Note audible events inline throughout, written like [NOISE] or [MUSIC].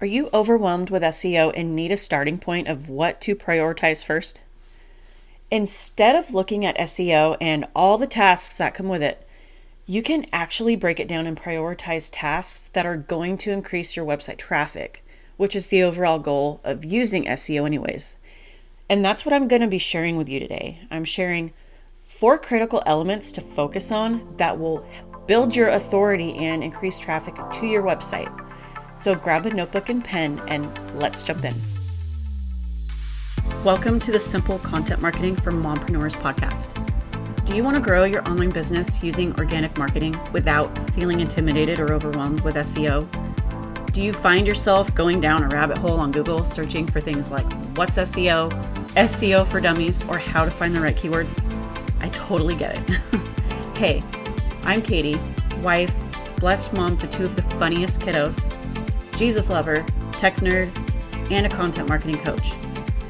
Are you overwhelmed with SEO and need a starting point of what to prioritize first? Instead of looking at SEO and all the tasks that come with it, you can actually break it down and prioritize tasks that are going to increase your website traffic, which is the overall goal of using SEO, anyways. And that's what I'm going to be sharing with you today. I'm sharing four critical elements to focus on that will build your authority and increase traffic to your website. So grab a notebook and pen and let's jump in. Welcome to the Simple Content Marketing for Mompreneurs podcast. Do you want to grow your online business using organic marketing without feeling intimidated or overwhelmed with SEO? Do you find yourself going down a rabbit hole on Google searching for things like what's SEO, SEO for dummies, or how to find the right keywords? I totally get it. [LAUGHS] hey, I'm Katie, wife, blessed mom to two of the funniest kiddos, Jesus lover, tech nerd, and a content marketing coach.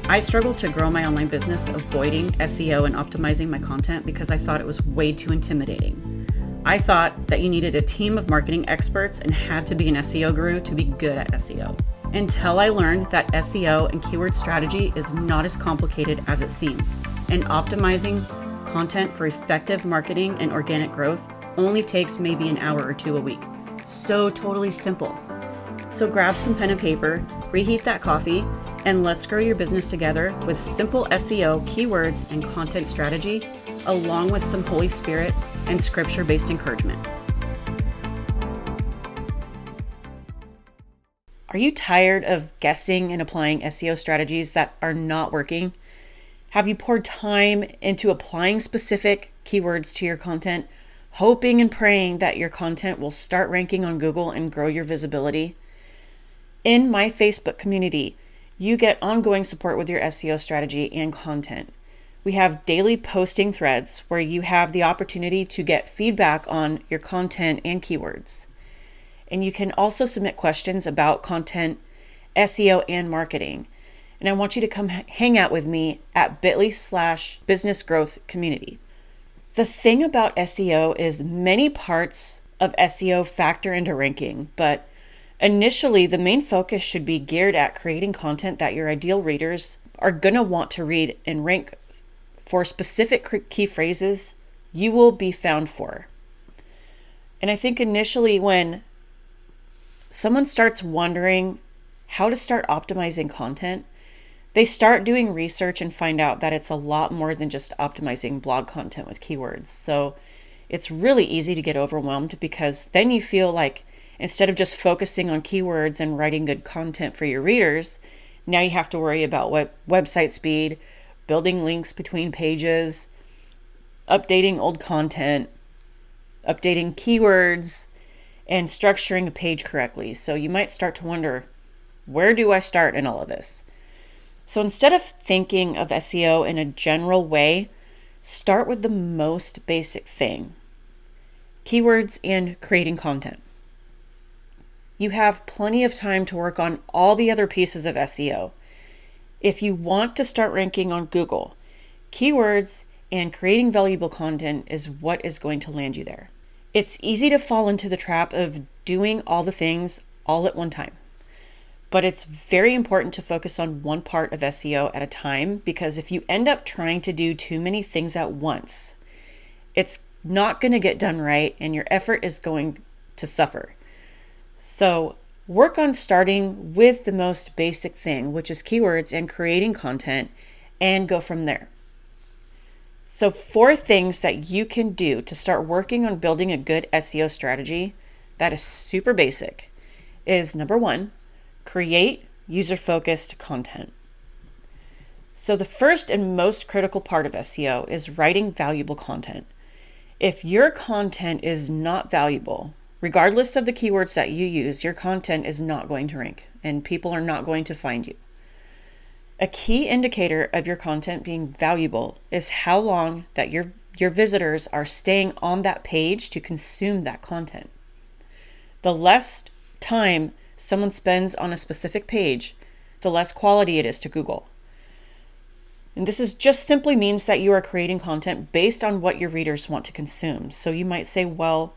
I struggled to grow my online business avoiding SEO and optimizing my content because I thought it was way too intimidating. I thought that you needed a team of marketing experts and had to be an SEO guru to be good at SEO. Until I learned that SEO and keyword strategy is not as complicated as it seems, and optimizing content for effective marketing and organic growth only takes maybe an hour or two a week. So totally simple. So grab some pen and paper, reheat that coffee, and let's grow your business together with simple SEO, keywords, and content strategy, along with some Holy Spirit and scripture based encouragement. Are you tired of guessing and applying SEO strategies that are not working? Have you poured time into applying specific keywords to your content, hoping and praying that your content will start ranking on Google and grow your visibility? In my Facebook community, you get ongoing support with your SEO strategy and content. We have daily posting threads where you have the opportunity to get feedback on your content and keywords. And you can also submit questions about content, SEO, and marketing. And I want you to come hang out with me at bit.ly slash business growth community. The thing about SEO is many parts of SEO factor into ranking, but Initially, the main focus should be geared at creating content that your ideal readers are going to want to read and rank for specific key phrases you will be found for. And I think initially, when someone starts wondering how to start optimizing content, they start doing research and find out that it's a lot more than just optimizing blog content with keywords. So it's really easy to get overwhelmed because then you feel like instead of just focusing on keywords and writing good content for your readers, now you have to worry about what website speed, building links between pages, updating old content, updating keywords, and structuring a page correctly. So you might start to wonder, where do I start in all of this? So instead of thinking of SEO in a general way, start with the most basic thing keywords and creating content you have plenty of time to work on all the other pieces of SEO. If you want to start ranking on Google, keywords and creating valuable content is what is going to land you there. It's easy to fall into the trap of doing all the things all at one time. But it's very important to focus on one part of SEO at a time because if you end up trying to do too many things at once, it's not going to get done right and your effort is going to suffer. So, work on starting with the most basic thing, which is keywords and creating content, and go from there. So, four things that you can do to start working on building a good SEO strategy that is super basic is number one, create user focused content. So, the first and most critical part of SEO is writing valuable content. If your content is not valuable, Regardless of the keywords that you use, your content is not going to rank and people are not going to find you. A key indicator of your content being valuable is how long that your your visitors are staying on that page to consume that content. The less time someone spends on a specific page, the less quality it is to Google. And this is just simply means that you are creating content based on what your readers want to consume. So you might say, well,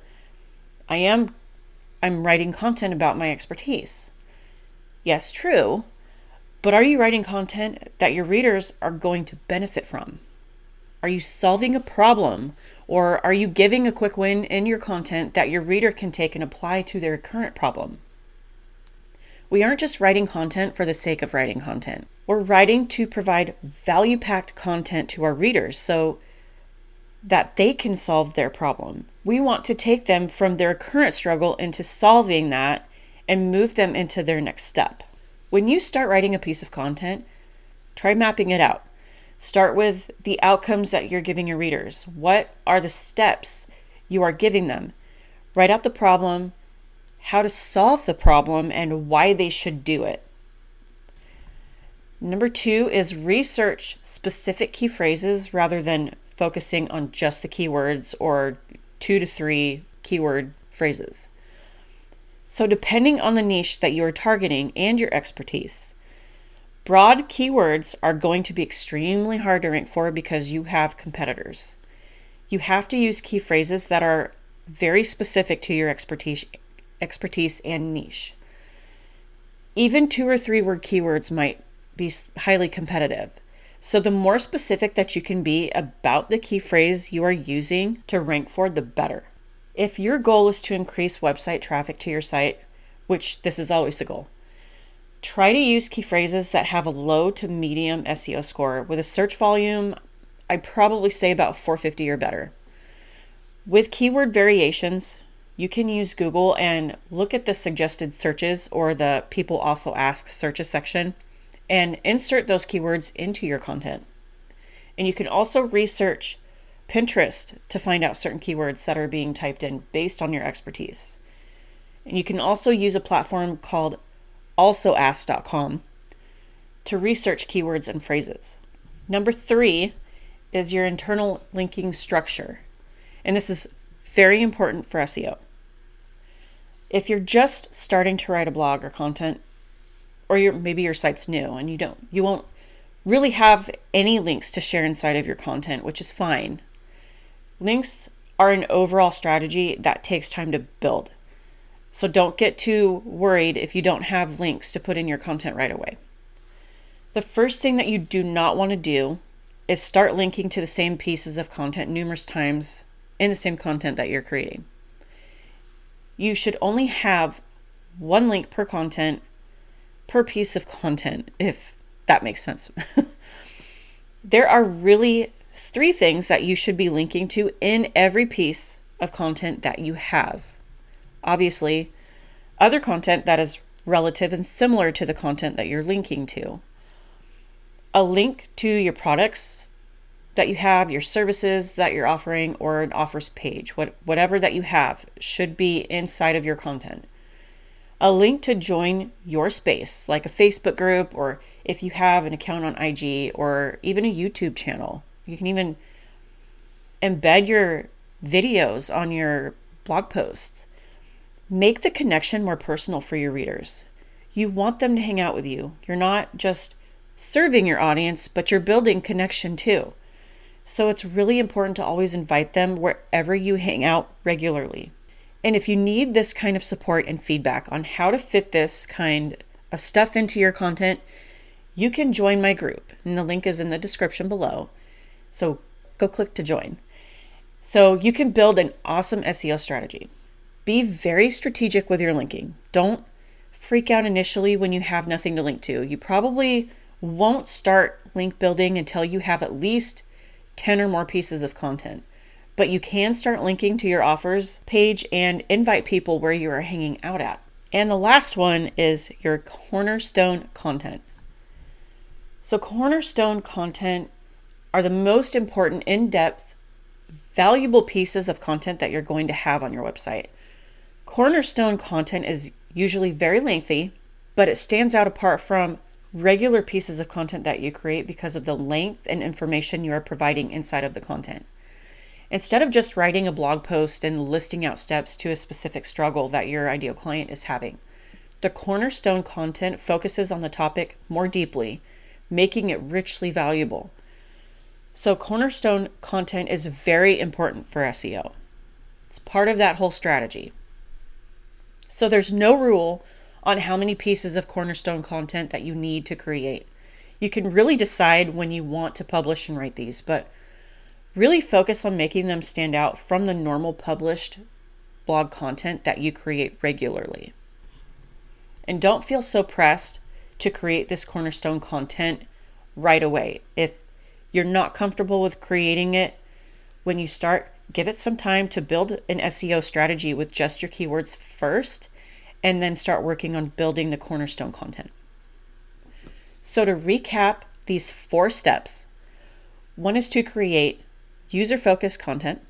I am I'm writing content about my expertise. Yes, true. But are you writing content that your readers are going to benefit from? Are you solving a problem? Or are you giving a quick win in your content that your reader can take and apply to their current problem? We aren't just writing content for the sake of writing content. We're writing to provide value packed content to our readers so that they can solve their problem. We want to take them from their current struggle into solving that and move them into their next step. When you start writing a piece of content, try mapping it out. Start with the outcomes that you're giving your readers. What are the steps you are giving them? Write out the problem, how to solve the problem, and why they should do it. Number two is research specific key phrases rather than focusing on just the keywords or two to three keyword phrases. So, depending on the niche that you are targeting and your expertise, broad keywords are going to be extremely hard to rank for because you have competitors. You have to use key phrases that are very specific to your expertise, expertise and niche. Even two or three word keywords might be highly competitive. So, the more specific that you can be about the key phrase you are using to rank for, the better. If your goal is to increase website traffic to your site, which this is always the goal, try to use key phrases that have a low to medium SEO score with a search volume, I'd probably say about 450 or better. With keyword variations, you can use Google and look at the suggested searches or the people also ask searches section and insert those keywords into your content. And you can also research Pinterest to find out certain keywords that are being typed in based on your expertise. And you can also use a platform called alsoask.com to research keywords and phrases. Number three is your internal linking structure. And this is very important for SEO. If you're just starting to write a blog or content, or your maybe your site's new and you don't you won't really have any links to share inside of your content, which is fine. Links are an overall strategy that takes time to build. So don't get too worried if you don't have links to put in your content right away. The first thing that you do not want to do is start linking to the same pieces of content numerous times in the same content that you're creating. You should only have one link per content per piece of content, if that makes sense. [LAUGHS] there are really three things that you should be linking to in every piece of content that you have. Obviously, other content that is relative and similar to the content that you're linking to. A link to your products that you have, your services that you're offering, or an offers page, what, whatever that you have, should be inside of your content a link to join your space, like a Facebook group, or if you have an account on IG or even a YouTube channel. You can even embed your videos on your blog posts. Make the connection more personal for your readers. You want them to hang out with you. You're not just serving your audience, but you're building connection too. So it's really important to always invite them wherever you hang out regularly. And if you need this kind of support and feedback on how to fit this kind of stuff into your content, you can join my group. And the link is in the description below. So go click to join. So you can build an awesome SEO strategy. Be very strategic with your linking. Don't freak out initially when you have nothing to link to. You probably won't start link building until you have at least 10 or more pieces of content but you can start linking to your offers page and invite people where you are hanging out at. And the last one is your cornerstone content. So, cornerstone content are the most important, in depth, valuable pieces of content that you're going to have on your website. Cornerstone content is usually very lengthy, but it stands out apart from regular pieces of content that you create because of the length and information you are providing inside of the content. Instead of just writing a blog post and listing out steps to a specific struggle that your ideal client is having, the cornerstone content focuses on the topic more deeply, making it richly valuable. So, cornerstone content is very important for SEO. It's part of that whole strategy. So, there's no rule on how many pieces of cornerstone content that you need to create. You can really decide when you want to publish and write these, but really focus on making them stand out from the normal published blog content that you create regularly. And don't feel so pressed to create this cornerstone content right away. If you're not comfortable with creating it when you start, give it some time to build an SEO strategy with just your keywords first, and then start working on building the cornerstone content. So, to recap these four steps one is to create user focused content,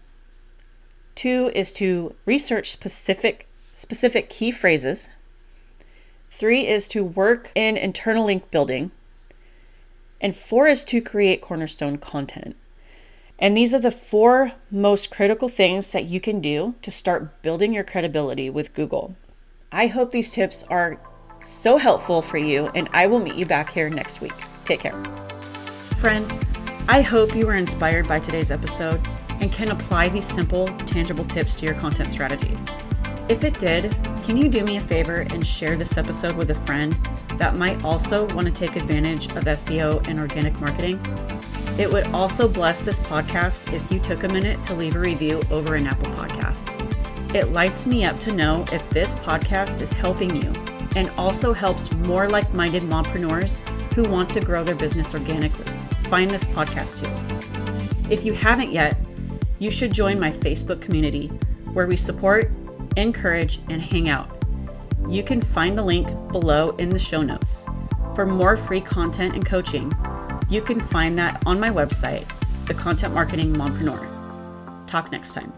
two is to research specific, specific key phrases, three is to work in internal link building, and four is to create cornerstone content. And these are the four most critical things that you can do to start building your credibility with Google. I hope these tips are so helpful for you, and I will meet you back here next week. Take care. Friend, I hope you were inspired by today's episode and can apply these simple, tangible tips to your content strategy. If it did, can you do me a favor and share this episode with a friend that might also want to take advantage of SEO and organic marketing? It would also bless this podcast if you took a minute to leave a review over in Apple Podcasts. It lights me up to know if this podcast is helping you and also helps more like minded mompreneurs who want to grow their business organically. Find this podcast too. If you haven't yet, you should join my Facebook community where we support, encourage, and hang out. You can find the link below in the show notes. For more free content and coaching, you can find that on my website, The Content Marketing Mompreneur. Talk next time.